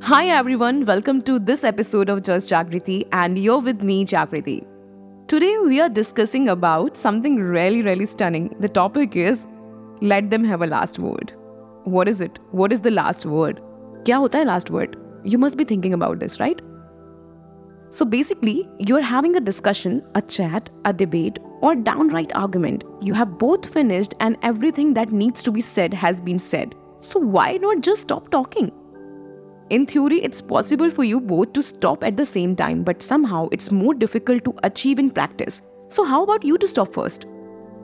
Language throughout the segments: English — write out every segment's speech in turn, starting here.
Hi everyone, welcome to this episode of Just Jagriti, and you're with me, Jagriti. Today we are discussing about something really, really stunning. The topic is let them have a last word. What is it? What is the last word? Kya hota hai last word? You must be thinking about this, right? So basically, you're having a discussion, a chat, a debate, or downright argument. You have both finished and everything that needs to be said has been said. So why not just stop talking? In theory, it's possible for you both to stop at the same time, but somehow it's more difficult to achieve in practice. So, how about you to stop first?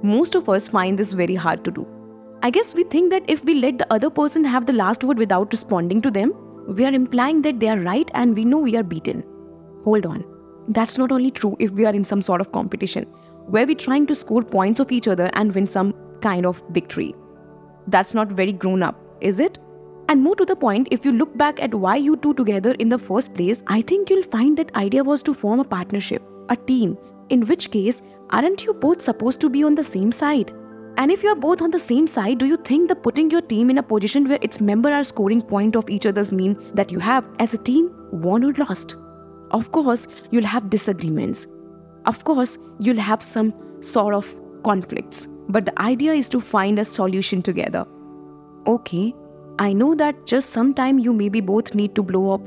Most of us find this very hard to do. I guess we think that if we let the other person have the last word without responding to them, we are implying that they are right and we know we are beaten. Hold on. That's not only true if we are in some sort of competition, where we're trying to score points of each other and win some kind of victory. That's not very grown up, is it? And more to the point, if you look back at why you two together in the first place, I think you'll find that idea was to form a partnership, a team, in which case, aren't you both supposed to be on the same side? And if you're both on the same side, do you think that putting your team in a position where its members are scoring point of each other's mean that you have as a team won or lost? Of course, you'll have disagreements. Of course, you'll have some sort of conflicts. But the idea is to find a solution together. Okay, I know that just sometime you maybe both need to blow up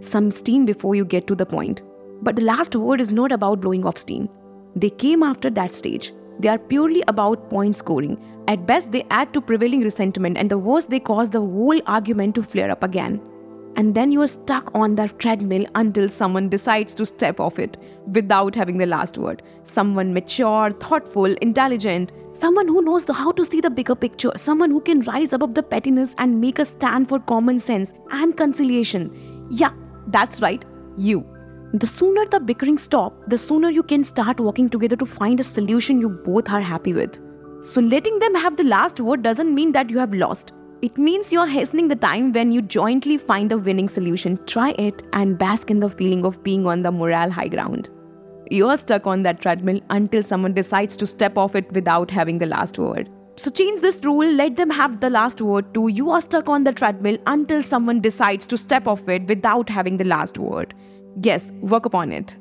some steam before you get to the point. But the last word is not about blowing off steam. They came after that stage. They are purely about point scoring. At best, they add to prevailing resentment, and the worst, they cause the whole argument to flare up again. And then you are stuck on that treadmill until someone decides to step off it without having the last word. Someone mature, thoughtful, intelligent, Someone who knows how to see the bigger picture, someone who can rise above the pettiness and make a stand for common sense and conciliation. Yeah, that's right, you. The sooner the bickering stop, the sooner you can start working together to find a solution you both are happy with. So letting them have the last word doesn't mean that you have lost. It means you're hastening the time when you jointly find a winning solution. Try it and bask in the feeling of being on the morale high ground you're stuck on that treadmill until someone decides to step off it without having the last word. So change this rule, let them have the last word too. You are stuck on the treadmill until someone decides to step off it without having the last word. Yes, work upon it.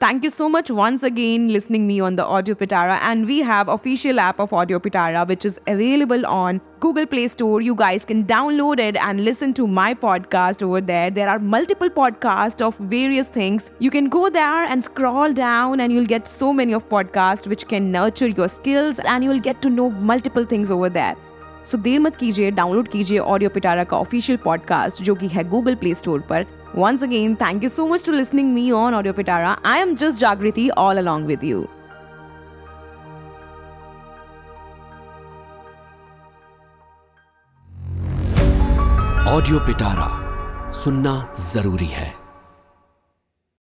Thank you so much once again listening me on the Audio Pitara and we have official app of Audio Pitara which is available on Google Play Store. You guys can download it and listen to my podcast over there. There are multiple podcasts of various things. You can go there and scroll down and you'll get so many of podcasts which can nurture your skills and you'll get to know multiple things over there. सो देर मत कीजिए, download कीजिए audio पिटारा का official podcast जो कि है Google Play Store पर। Once again thank you so much to listening me on audio Pitara I am just Jagriti all along with you audio Pitara सुनना ज़रूरी है।